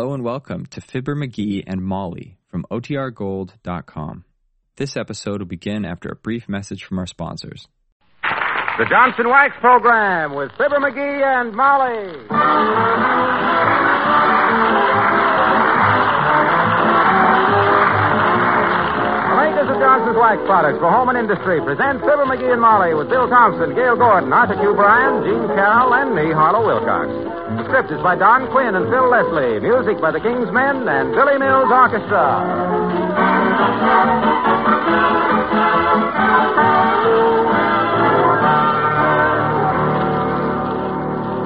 Hello and welcome to Fibber McGee and Molly from OTRGold.com. This episode will begin after a brief message from our sponsors. The Johnson Wax Program with Fibber McGee and Molly. Makers of Johnson's Wax Products for Home and Industry present Fibber McGee and Molly with Bill Thompson, Gale Gordon, Arthur Q. Bryan, Gene Carroll, and me, Harlow Wilcox. The script is by Don Quinn and Phil Leslie. Music by the King's Men and Billy Mills Orchestra.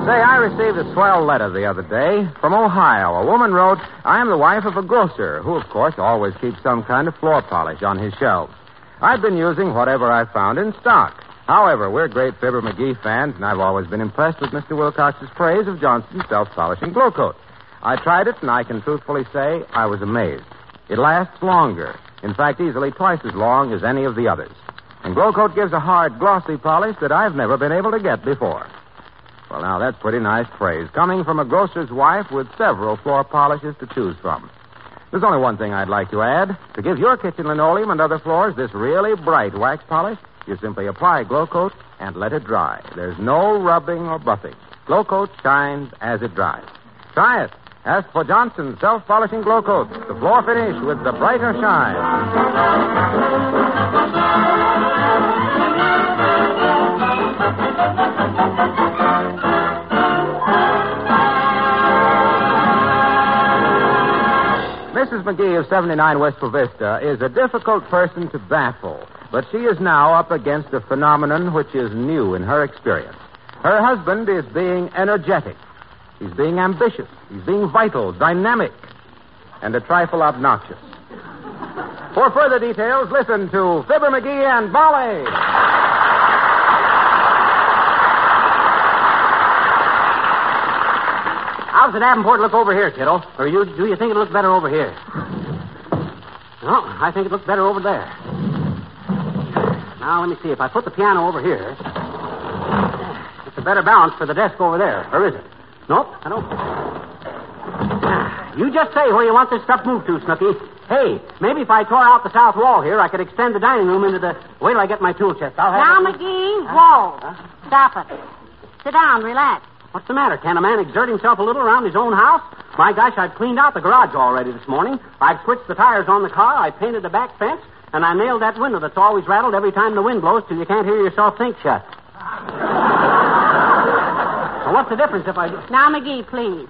Say, I received a swell letter the other day from Ohio. A woman wrote, I am the wife of a grocer who, of course, always keeps some kind of floor polish on his shelves. I've been using whatever I found in stock. However, we're great Fibber McGee fans, and I've always been impressed with Mr. Wilcox's praise of Johnson's self-polishing Glo-Coat. I tried it, and I can truthfully say I was amazed. It lasts longer. In fact, easily twice as long as any of the others. And Glo-Coat gives a hard, glossy polish that I've never been able to get before. Well, now, that's pretty nice praise, coming from a grocer's wife with several floor polishes to choose from. There's only one thing I'd like to add. To give your kitchen linoleum and other floors this really bright wax polish, you simply apply Glo-Coat and let it dry. There's no rubbing or buffing. Glo-Coat shines as it dries. Try it. Ask for Johnson's self-polishing Glo-Coat, the floor finish with the brighter shine. Mrs. McGee of 79 Wistful Vista is a difficult person to baffle, but she is now up against a phenomenon which is new in her experience. Her husband is being energetic. He's being ambitious. He's being vital, dynamic, and a trifle obnoxious. For further details, listen to Fibber McGee and Molly. How's the Davenport look over here, kiddo? Or you, do you think it looks better over here? No, I think it looks better over there. Now, let me see. If I put the piano over here, it's a better balance for the desk over there. Or is it? Nope, I don't. You just say where you want this stuff moved to, Snooky. Hey, maybe if I tore out the south wall here, I could extend the dining room into the. Wait till I get my tool chest. I'll have. Now, McGee, whoa. Huh? Stop it. Sit down, relax. What's the matter? Can a man exert himself a little around his own house? My gosh, I've cleaned out the garage already this morning. I've switched the tires on the car. I painted the back fence. And I nailed that window that's always rattled every time the wind blows till you can't hear yourself think shut. so what's the difference if I... Now, McGee, please.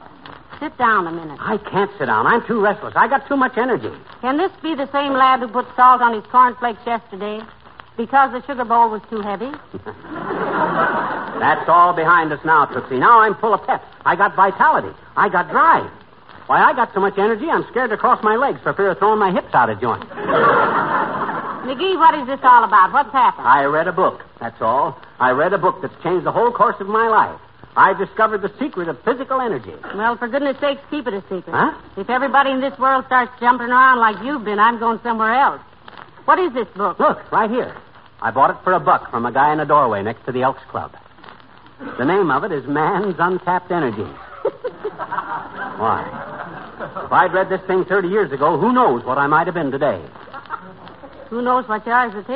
Sit down a minute. I can't sit down. I'm too restless. I got too much energy. Can this be the same lad who put salt on his cornflakes yesterday? Because the sugar bowl was too heavy? That's all behind us now, Tootsie. Now I'm full of pep. I got vitality. I got drive. Why, I got so much energy, I'm scared to cross my legs for fear of throwing my hips out of joint. McGee, what is this all about? What's happened? I read a book, that's all. I read a book that's changed the whole course of my life. I discovered the secret of physical energy. Well, for goodness sakes, keep it a secret. Huh? If everybody in this world starts jumping around like you've been, I'm going somewhere else. What is this book? Look, right here. I bought it for a buck from a guy in a doorway next to the Elks Club. The name of it is Man's Untapped Energy. Why? If I'd read this thing 30 years ago, who knows what I might have been today? Who knows what yours it is?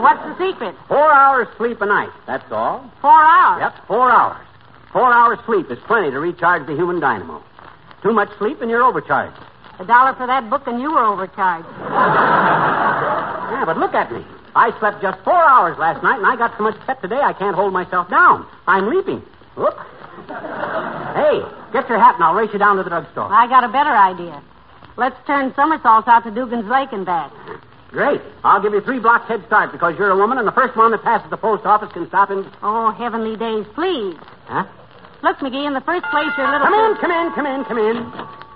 What's the secret? Four hours sleep a night, that's all. Four hours. Yep, four hours. Four hours sleep is plenty to recharge the human dynamo. Too much sleep and you're overcharged. A dollar for that book and you were overcharged. Yeah, but look at me. I slept just four hours last night, and I got so much pep today I can't hold myself down. I'm leaping. Whoop. Hey, get your hat and I'll race you down to the drugstore. I got a better idea. Let's turn somersaults out to Dugan's Lake and back. Great. I'll give you three blocks head start because you're a woman, and the first one that passes the post office can stop him. Oh, heavenly days, please. Huh? Look, McGee, in the first place, your little. Come in, come in, come in, come in.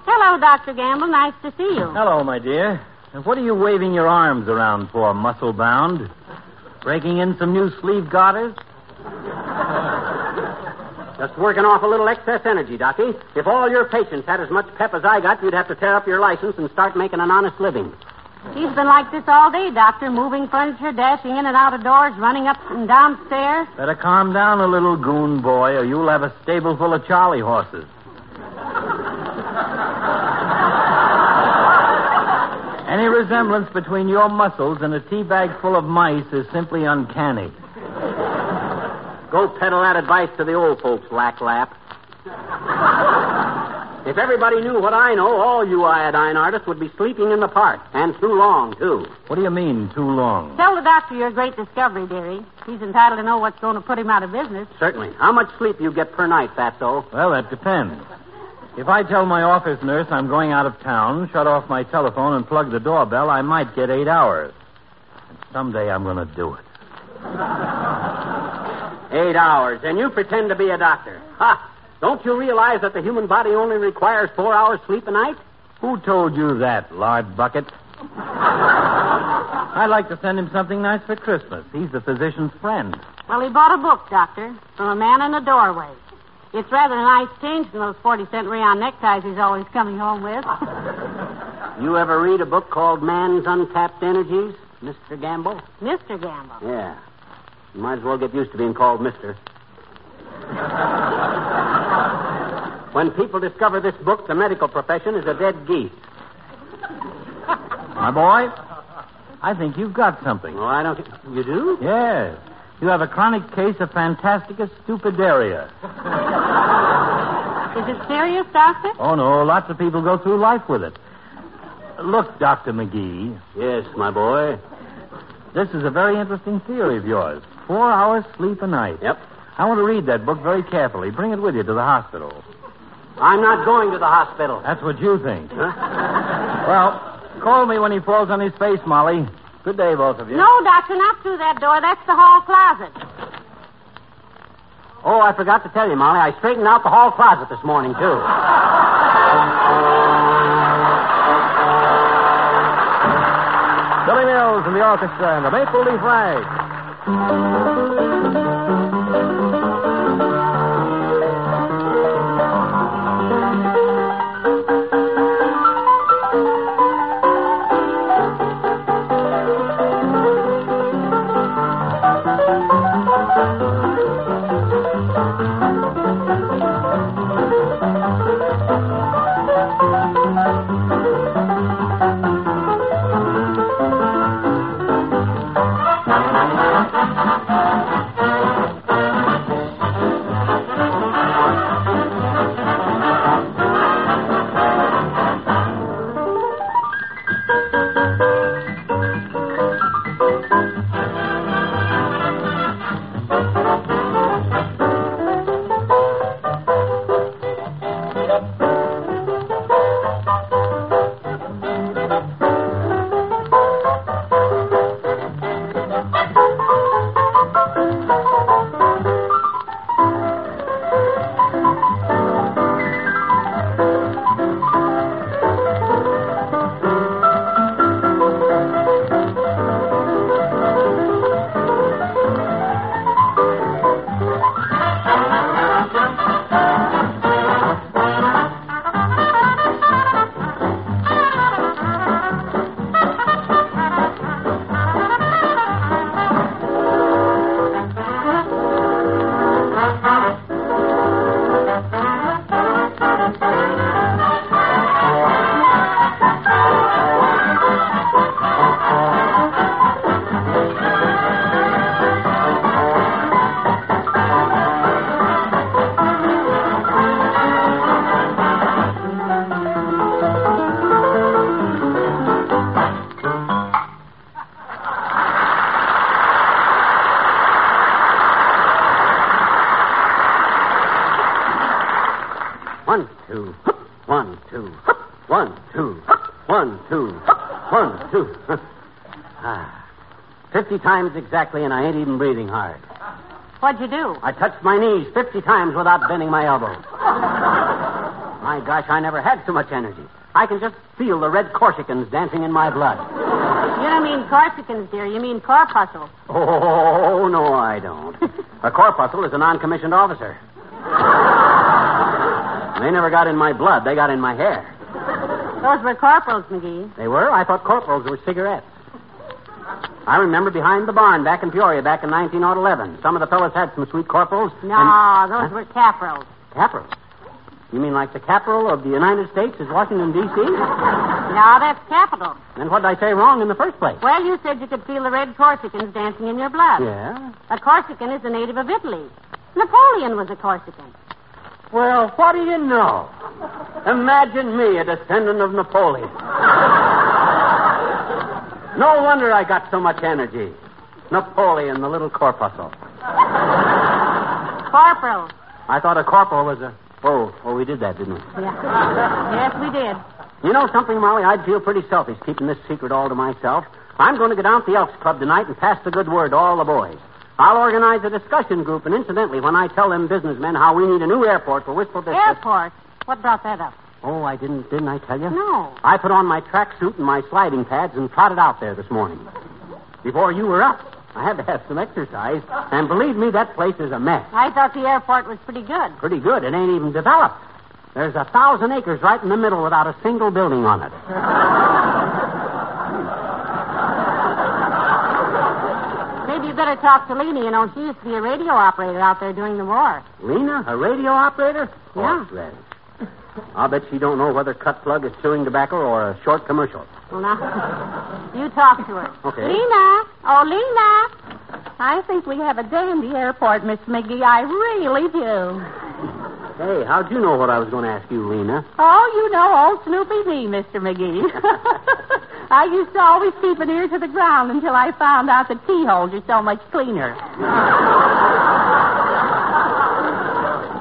Hello, Dr. Gamble. Nice to see you. Hello, my dear. And what are you waving your arms around for, muscle bound? Breaking in some new sleeve garters? Just working off a little excess energy, Docky. If all your patients had as much pep as I got, you'd have to tear up your license and start making an honest living. He's been like this all day, Doctor, moving furniture, dashing in and out of doors, running up and down stairs. Better calm down a little, goon boy, or you'll have a stable full of Charlie horses. Any resemblance between your muscles and a tea bag full of mice is simply uncanny. Go peddle that advice to the old folks, Lack Lap. if everybody knew what I know, all you iodine artists would be sleeping in the park. And too long, too. What do you mean, too long? Tell the doctor your great discovery, dearie. He's entitled to know what's going to put him out of business. Certainly. How much sleep you get per night, Fatso? Well, that depends. If I tell my office nurse I'm going out of town, shut off my telephone, and plug the doorbell, I might get eight hours. And someday I'm going to do it. Eight hours, and you pretend to be a doctor. Ha! Don't you realize that the human body only requires four hours sleep a night? Who told you that, lard bucket? I'd like to send him something nice for Christmas. He's the physician's friend. Well, he bought a book, Doctor, from a man in a doorway. It's rather a nice change from those 40 cent rayon neckties he's always coming home with. You ever read a book called Man's Untapped Energies, Mr. Gamble? Mr. Gamble. Yeah. You might as well get used to being called Mister. when people discover this book, the medical profession is a dead geese. My boy, I think you've got something. Oh, I don't. You do? Yes. You have a chronic case of fantastica stupidaria. Is it serious, Doctor? Oh, no. Lots of people go through life with it. Look, Dr. McGee, Yes, my boy. this is a very interesting theory of yours. Four hours sleep a night. Yep. I want to read that book very carefully. Bring it with you to the hospital. I'm not going to the hospital. That's what you think. Huh? Well, call me when he falls on his face, Molly. Good day, both of you. No, Doctor, not through that door. That's the hall closet. Oh, I forgot to tell you, Molly. I straightened out the hall closet this morning, too. Billy Mills and the orchestra and the Maple Leaf Rag. Two, one, two, one, two, one, two, one, two. ah. Fifty times exactly, and I ain't even breathing hard. What'd you do? I touched my knees fifty times without bending my elbows. my gosh, I never had so much energy. I can just feel the red Corsicans dancing in my blood. You don't mean Corsicans, dear. You mean corpuscles. Oh, no, I don't. A corpuscle is a non-commissioned officer. They never got in my blood. They got in my hair. Those were corporals, McGee. They were? I thought corporals were cigarettes. I remember behind the barn back in Peoria back in 1911. Some of the fellas had some sweet corporals. No, and- those Huh? were caprals. Caprals. You mean like the capital of the United States is Washington, D.C.? No, that's capital. Then what did I say wrong in the first place? Well, you said you could feel the red Corsicans dancing in your blood. Yeah. A Corsican is a native of Italy. Napoleon was a Corsican. Well, what do you know? Imagine me, a descendant of Napoleon. no wonder I got so much energy. Napoleon, the little corpuscle. Corporal. I thought a corporal was a. Oh, oh, we did that, didn't we? Yeah. yes, we did. You know something, Molly? I'd feel pretty selfish keeping this secret all to myself. I'm going to go down to the Elks Club tonight and pass the good word to all the boys. I'll organize a discussion group, and incidentally, when I tell them businessmen how we need a new airport for Wistful District. Airport. What brought that up? Oh, I didn't, didn't I tell you? No. I put on my tracksuit and my sliding pads and trotted out there this morning. Before you were up, I had to have some exercise, and believe me, that place is a mess. I thought the airport was pretty good. Pretty good. It ain't even developed. There's a thousand acres right in the middle without a single building on it. Maybe you better talk to Lena. You know, she used to be a radio operator out there during the war. Lena, a radio operator? Yeah. Horseradish. I'll bet she don't know whether cut plug is chewing tobacco or a short commercial. Well, now, you talk to her. Okay. Lena. Oh, Lena. I think we have a day in the airport, Miss McGee. I really do. Hey, how'd you know what I was going to ask you, Lena? Oh, you know old Snoopy me, Mr. McGee. I used to always keep an ear to the ground until I found out that keyholes are so much cleaner.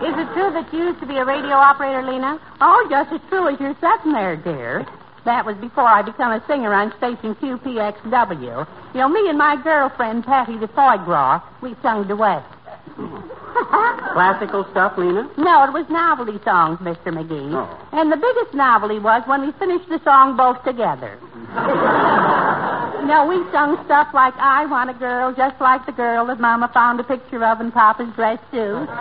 Is it true that you used to be a radio operator, Lena? Oh, just as true as you're sitting there, dear. That was before I became a singer on station QPXW. You know, me and my girlfriend, Patty the Foie Gras, we sung duets. Classical stuff, Lena? No, it was novelty songs, Mr. McGee. Oh. And the biggest novelty was when we finished the song both together. no, we sung stuff like I Want a Girl just like the girl that Mama found a picture of in Papa's dress suit.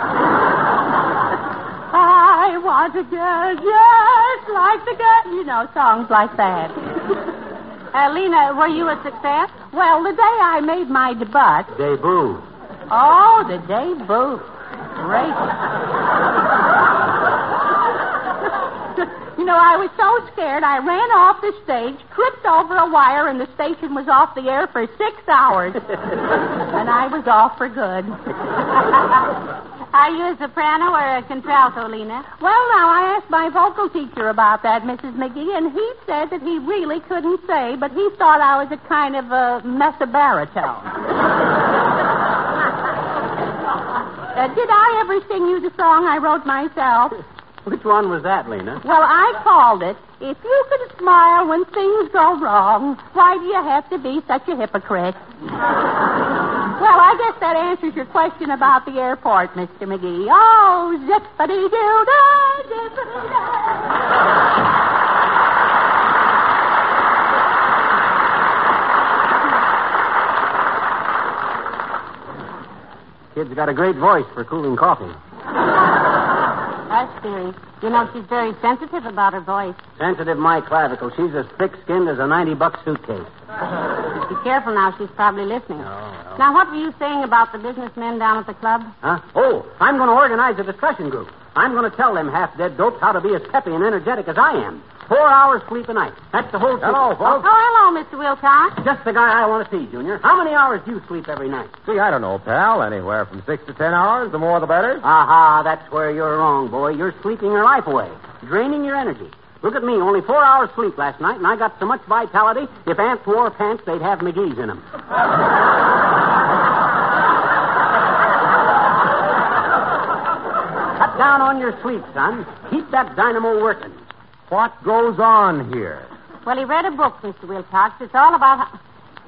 I want a girl just like the girl. You know, songs like that. Uh, Lena, were you a success? Well, the day I made my debut, Debut. Oh, the debut. Great. you know, I was so scared I ran off the stage, tripped over a wire, and the station was off the air for six hours. and I was off for good. Are you a soprano or a contralto, Lena? Well, now, I asked my vocal teacher about that, Mrs. McGee, and he said that he really couldn't say, but he thought I was a kind of a mezzobaritone. Uh, did I ever sing you the song I wrote myself? Which one was that, Lena? Well, I called it, If You Could Smile When Things Go Wrong, Why Do You Have to Be Such a Hypocrite? well, I guess that answers your question about the airport, Mr. McGee. Oh, zippity-doo-dah, zippity-dah. Kid's got a great voice for cooling coffee. That's dearie. You know, she's very sensitive about her voice. Sensitive my clavicle. She's as thick-skinned as a 90-buck suitcase. Be careful now. She's probably listening. Now, what were you saying about the businessmen down at the club? Huh? Oh, I'm going to organize a discussion group. I'm going to tell them half-dead dopes how to be as peppy and energetic as I am. Four hours sleep a night. That's the whole Hello, folks. Oh, hello, Mr. Wilcox. Just the guy I want to see, Junior. How many hours do you sleep every night? Gee, I don't know, pal. Anywhere from six to ten hours. The more, the better. Aha, that's where you're wrong, boy. You're sleeping your life away, draining your energy. Look at me, only four hours sleep last night, and I got so much vitality, if ants wore pants, they'd have McGee's in them. Cut down on your sleep, son. Keep that dynamo working. What goes on here? Well, he read a book, Mr. Wilcox. It's all about.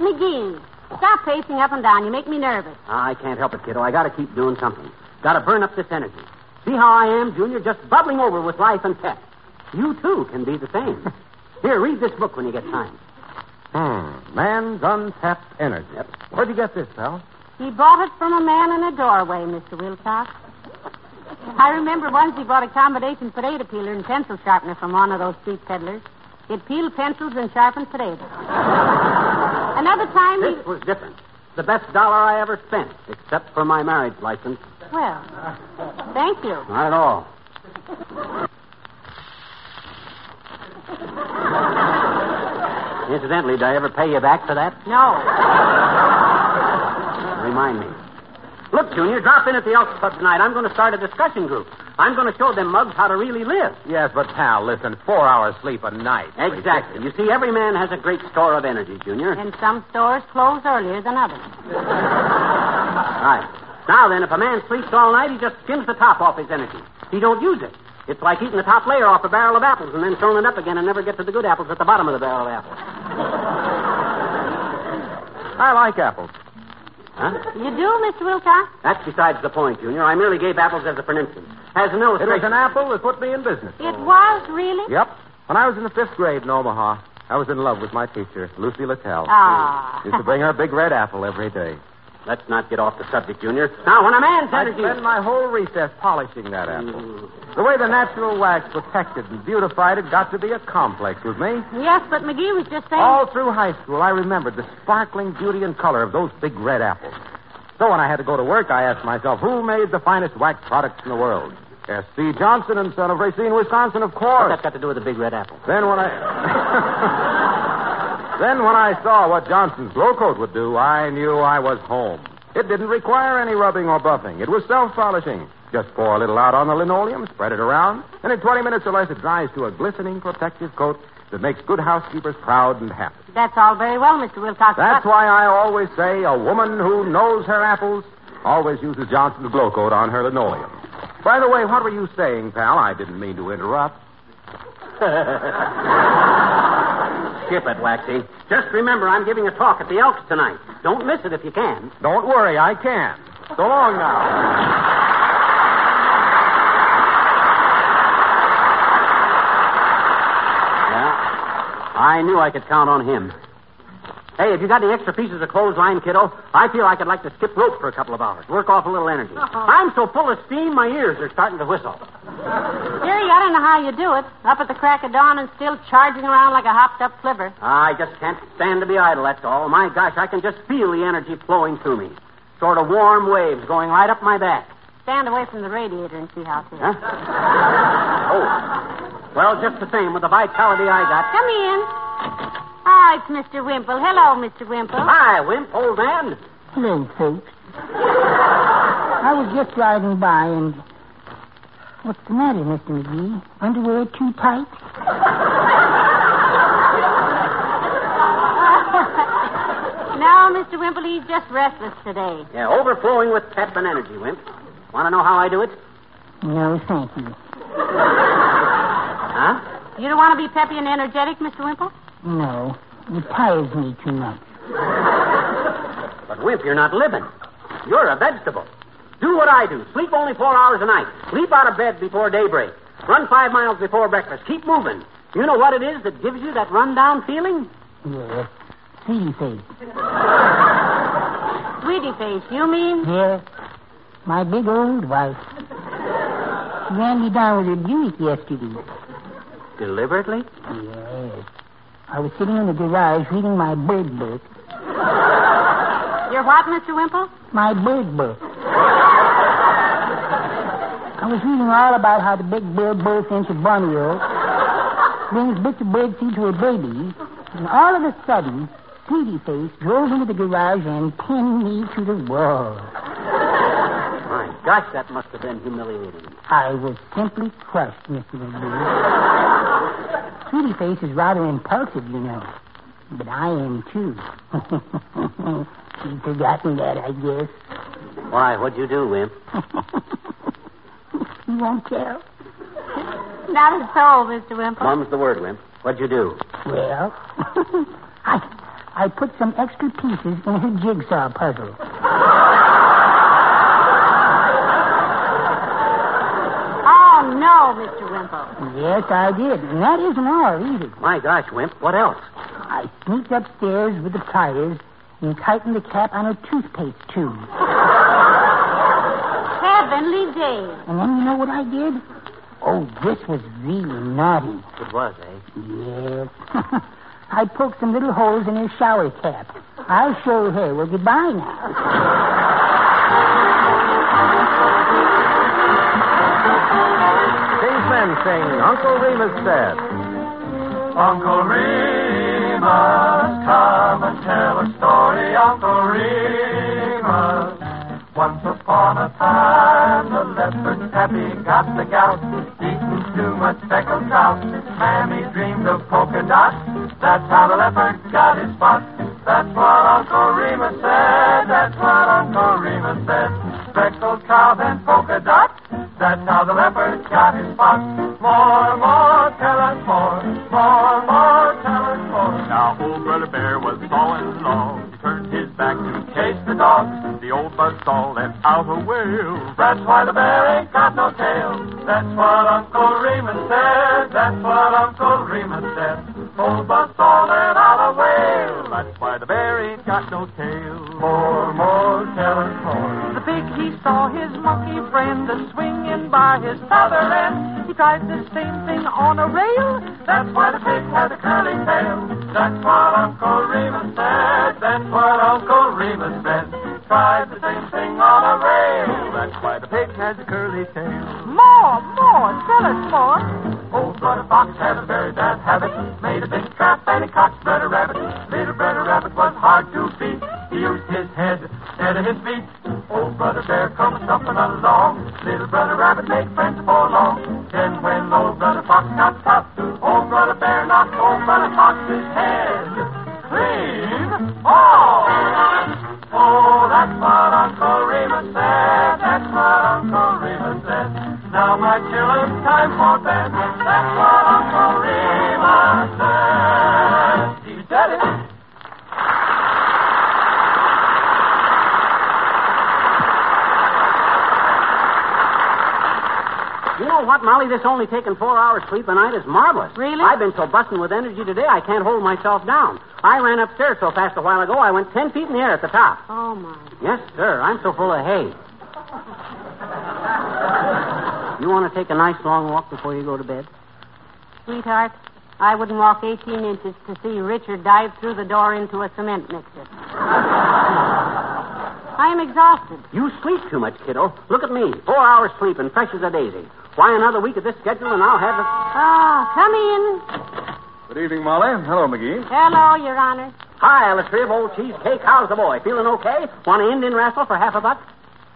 McGee, stop pacing up and down. You make me nervous. Ah, I can't help it, kiddo. I gotta keep doing something. Gotta burn up this energy. See how I am, Junior? Just bubbling over with life and pep. You, too, can be the same. Here, read this book when you get time. Hmm. Man's untapped energy. Yep. Where'd you get this, pal? He bought it from a man in a doorway, Mr. Wilcox. I remember once he bought a combination potato peeler and pencil sharpener from one of those street peddlers. It peeled pencils and sharpened potatoes. Another time he... This was different. The best dollar I ever spent, except for my marriage license. Well, thank you. Not at all. Incidentally, did I ever pay you back for that? No. Remind me. Look, Junior, drop in at the Elks Club tonight. I'm going to start a discussion group. I'm going to show them mugs how to really live. Yes, but pal, listen, four hours sleep a night. Exactly. You see, every man has a great store of energy, Junior. And some stores close earlier than others. Right. Now then, if a man sleeps all night, he just skims the top off his energy. He don't use it. It's like eating the top layer off a barrel of apples and then throwing it up again and never get to the good apples at the bottom of the barrel of apples. I like apples. Huh? You do, Mr. Wilcox? That's besides the point, Junior. I merely gave apples as a for instance. As an illustration. It was an apple that put me in business. It was, really? Yep. When I was in the fifth grade in Omaha, I was in love with my teacher, Lucy Littell. Ah. Used to bring her a big red apple every day. Let's not get off the subject, Junior. Now, when a man's I'd energy. spend my whole recess polishing that apple. Mm. The way the natural wax protected and beautified it got to be a complex with me. Yes, but McGee was just saying. All through high school, I remembered the sparkling beauty and color of those big red apples. So when I had to go to work, I asked myself, who made the finest wax products in the world? S.C. Johnson and Son of Racine, Wisconsin, of What's course. that got to do with the big red apple? Then when I. then when I saw what Johnson's Glo-Coat would do, I knew I was home. It didn't require any rubbing or buffing. It was self polishing. Just pour a little out on the linoleum, spread it around, and in 20 minutes or less it dries to a glistening protective coat that makes good housekeepers proud and happy. That's all very well, Mr. Wilcox. That's but... why I always say a woman who knows her apples always uses Johnson's glow coat on her linoleum. By the way, what were you saying, pal? I didn't mean to interrupt. Skip it, Waxy. Just remember, I'm giving a talk at the Elks tonight. Don't miss it if you can. Don't worry, I can. So long now. Yeah. I knew I could count on him. Hey, have you got any extra pieces of clothesline, kiddo? I feel like I'd like to skip rope for a couple of hours. Work off a little energy. Uh-huh. I'm so full of steam, my ears are starting to whistle. Jerry, I don't know how you do it. Up at the crack of dawn and still charging around like a hopped up flivver. I just can't stand to be idle, that's all. My gosh, I can just feel the energy flowing through me. Sort of warm waves going right up my back. Stand away from the radiator and see how it is. Huh? Oh. Well, just the same, with the vitality I got. Come in. Ah, it's Mr. Wimple. Hello, Mr. Wimple. Hi, Wimp, old man. Hello, folks. I was just riding by and. What's the matter, Mr. McGee? Underwear too tight? no, Mr. Wimple, he's just restless today. Yeah, overflowing with pep and energy, Wimp. Want to know how I do it? No, thank you. Huh? You don't want to be peppy and energetic, Mr. Wimple? No, it tires me too much. But, Wimp, you're not living. You're a vegetable. Do what I do. Sleep only four hours a night. Leap out of bed before daybreak. Run five miles before breakfast. Keep moving. You know what it is that gives you that rundown feeling? Yes. Sweetie face. Sweetie face, you mean? Yes. My big old wife. She ran me down with her Buick yesterday. Deliberately? Yes. I was sitting in the garage reading my bird book. You're what, Mr. Wimple? My bird book. I was reading all about how the big bird bursts into Borneo, brings bits of bird seed to her babies, and all of a sudden, Sweetie Face drove into the garage and pinned me to the wall. My gosh, that must have been humiliating. I was simply crushed, Mr. McGee. Sweetie Face is rather impulsive, you know. But I am, too. She's forgotten that, I guess. Why, what'd you do, Wimp? You won't tell? Not at all, Mr. Wimple. Mum's the word, Wimp. What'd you do? Well, I I put some extra pieces in her jigsaw puzzle. Oh, no, Mr. Wimple. Yes, I did. And that isn't all either. My gosh, Wimp, what else? I sneaked upstairs with the pliers and tightened the cap on her toothpaste tube. Heavenly days. And then you know what I did? Oh, this was really naughty. It was, eh? Yes. I poked some little holes in her shower cap. I'll show her. Well, goodbye now. These sing Uncle Remus said. Uncle Remus Remus, come and tell a story, Uncle Remus. Once upon a time, the leopard Happy got the gout, eating too much speckled trout. Mammy dreamed of polka dots. That's how the leopard got his spots. That's what Uncle Remus said. That's what Uncle Remus said. Let a wail. That's why the bear ain't got no tail. That's what Uncle Remus said. That's what Uncle Remus said. Old buzzsaw let out a wail. That's why the bear ain't got no tail. More, more, tell us more. The pig, he saw his monkey friend a swinging by his other end. He tried the same thing on a rail. That's why Tried the same thing on a rail. That's why the pig has a curly tail. More, more. Tell us more. Old Brother Fox had a very bad habit. Made a big trap and he caught Brother Rabbit. Little Brother Rabbit was hard to beat. He used his head instead of his feet. Old Brother Bear comes stumping along. Little Brother Rabbit make friends for long. Then when old Brother Fox got tough, Molly? This only taking four hours sleep a night is marvelous. Really? I've been so busting with energy today, I can't hold myself down. I ran upstairs so fast a while ago, I went ten feet in the air at the top. Oh, my. Yes, sir. I'm so full of hay. You want to take a nice long walk before you go to bed? Sweetheart, I wouldn't walk 18 inches to see Richard dive through the door into a cement mixer. I am exhausted. You sleep too much, kiddo. Look at me. Four hours sleep and fresh as a daisy. Why another week of this schedule and I'll have the... Oh, come in. Good evening, Molly. Hello, McGee. Hello, Your Honor. Hi, Latriv, old cheesecake. How's the boy? Feeling okay? Want an Indian wrestle for half a buck?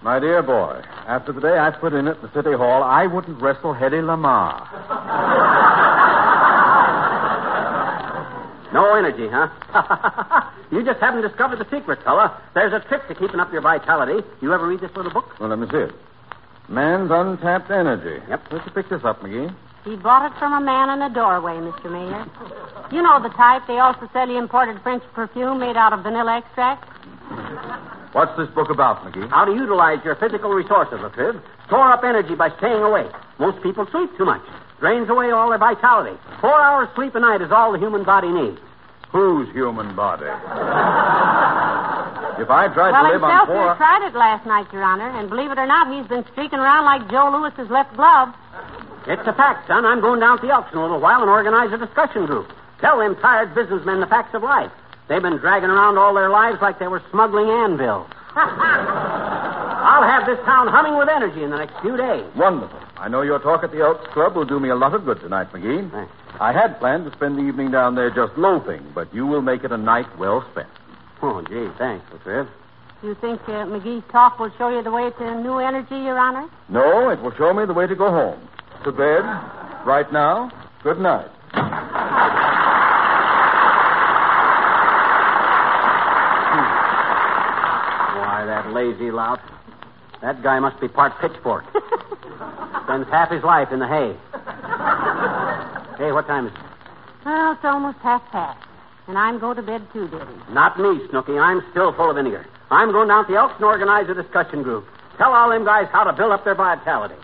My dear boy, after the day I put in at the City Hall, I wouldn't wrestle Hedy Lamarr. No energy, huh? you just haven't discovered the secret, fella. There's a trick to keeping up your vitality. You ever read this little book? Well, let me see it. Man's Untapped Energy. Yep. Where'd you pick this up, McGee? He bought it from a man in a doorway, Mr. Mayor. You know the type. They also sell you imported French perfume made out of vanilla extract. What's this book about, McGee? How to utilize your physical resources, Latriv. Store up energy by staying awake. Most people sleep too much. Drains away all their vitality. Four hours sleep a night is all the human body needs. Whose human body? if I tried well, to live on himself four... here tried it last night, Your Honor, and believe it or not, he's been streaking around like Joe Louis's left glove. It's a fact, son. I'm going down to the Elks in a little while and organize a discussion group. Tell them tired businessmen the facts of life. They've been dragging around all their lives like they were smuggling anvils. I'll have this town humming with energy in the next few days. Wonderful. I know your talk at the Elks Club will do me a lot of good tonight, McGee. Thanks. I had planned to spend the evening down there just loafing, but you will make it a night well spent. Oh, gee, thanks, Latriv. You think uh, McGee's talk will show you the way to new energy, Your Honor? No, it will show me the way to go home. To bed, right now. Good night. Why, that lazy lout. That guy must be part pitchfork. Spends half his life in the hay. Hey, what time is it? Well, it's almost half past. And I'm going to bed too, Daddy. Not me, Snooky. I'm still full of vinegar. I'm going down to the Elks and organize a discussion group. Tell all them guys how to build up their vitality.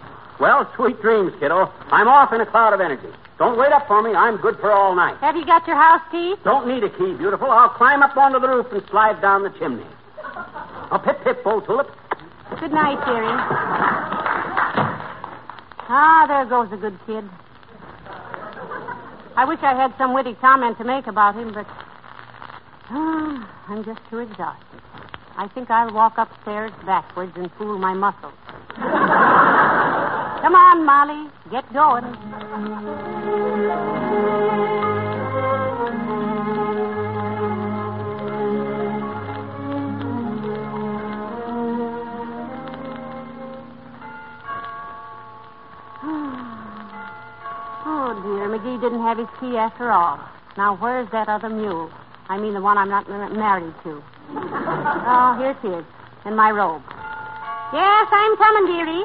Well, sweet dreams, kiddo. I'm off in a cloud of energy. Don't wait up for me. I'm good for all night. Have you got your house key? Don't need a key, beautiful. I'll climb up onto the roof and slide down the chimney. Oh, pip, pip, old tulip. Good night, dearie. Ah, there goes a good kid. I wish I had some witty comment to make about him, but ah, I'm just too exhausted. I think I'll walk upstairs backwards and fool my muscles. Come on, Molly. Get going. McGee have his key after all. Now, where's that other mule? I mean, the one I'm not ma- married to. oh, here she is, in my robe. Yes, I'm coming, dearie.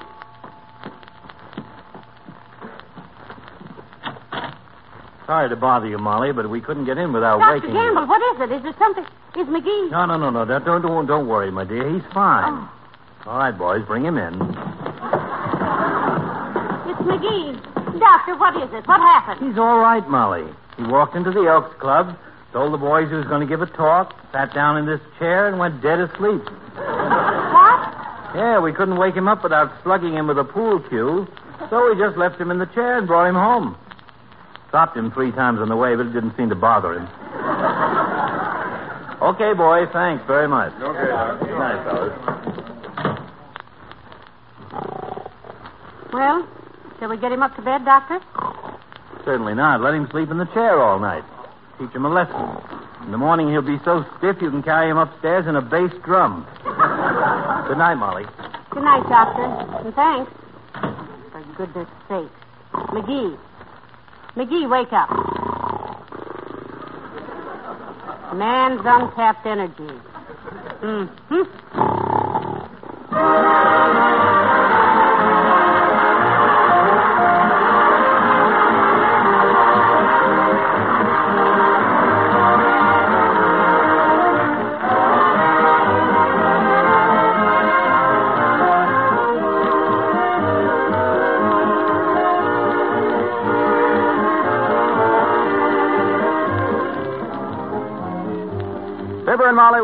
Sorry to bother you, Molly, but we couldn't get in without Dr. waking Gamble, you. what is it? Is there something? Is McGee? No, no, no, no. Don't, don't, don't, don't worry, my dear. He's fine. Oh. All right, boys, bring him in. It's McGee. Doctor, what is it? What happened? He's all right, Molly. He walked into the Elks Club, told the boys he was going to give a talk, sat down in this chair, and went dead asleep. What? Yeah, we couldn't wake him up without slugging him with a pool cue, so we just left him in the chair and brought him home. Stopped him three times on the way, but it didn't seem to bother him. okay, boys, thanks very much. Okay, Good night, fellas. Well, shall we get him up to bed, Doctor? Certainly not. Let him sleep in the chair all night. Teach him a lesson. In the morning, he'll be so stiff you can carry him upstairs in a bass drum. Good night, Molly. Good night, Doctor. And thanks. For goodness sake. McGee. McGee, wake up. Man's untapped energy. Mm-hmm.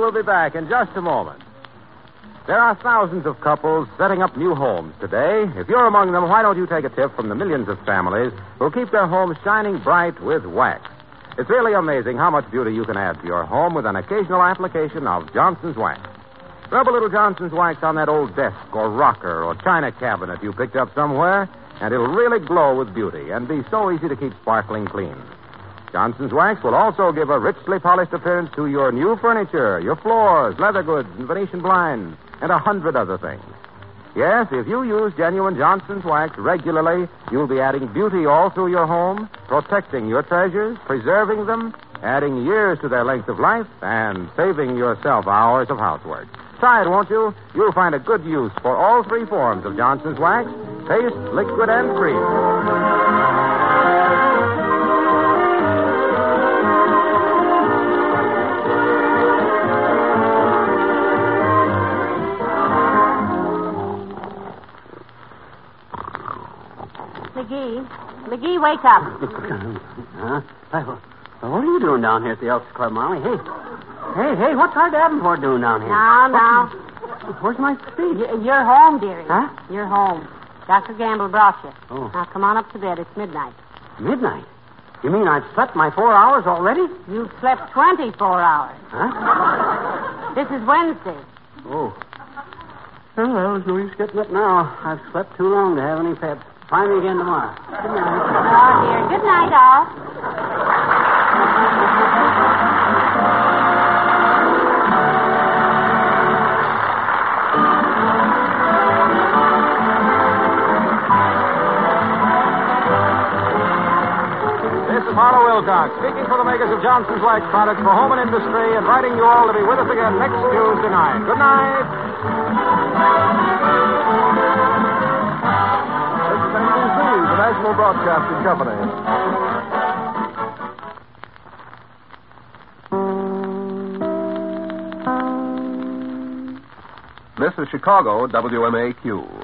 Will be back in just a moment. There are thousands of couples setting up new homes today. If you're among them, why don't you take a tip from the millions of families who keep their homes shining bright with wax? It's really amazing how much beauty you can add to your home with an occasional application of Johnson's Wax. Rub a little Johnson's Wax on that old desk or rocker or china cabinet you picked up somewhere, and it'll really glow with beauty and be so easy to keep sparkling clean. Johnson's Wax will also give a richly polished appearance to your new furniture, your floors, leather goods, and Venetian blinds, and a hundred other things. Yes, if you use genuine Johnson's Wax regularly, you'll be adding beauty all through your home, protecting your treasures, preserving them, adding years to their length of life, and saving yourself hours of housework. Try it, won't you? You'll find a good use for all three forms of Johnson's Wax paste, liquid, and cream. Wake up. huh? What are you doing down here at the Elks Club, Molly? Hey, hey, hey, what's our Davenport doing down here? Now, now. Where's my? Y- You're home, dearie. Huh? You're home. Dr. Gamble brought you. Oh. Now, come on up to bed. It's midnight. Midnight. You mean I've slept my four hours already? You've slept 24 hours. Huh? This is Wednesday. Oh. Well, no use getting up now. I've slept too long to have any pep. Try me again tomorrow. Good night. Oh, dear. Good night, all. This is Harlow Wilcox, speaking for the makers of Johnson's Wax products for home and industry, inviting you all to be with us again next Tuesday night. Good night. National Broadcasting Company. This is Chicago, WMAQ.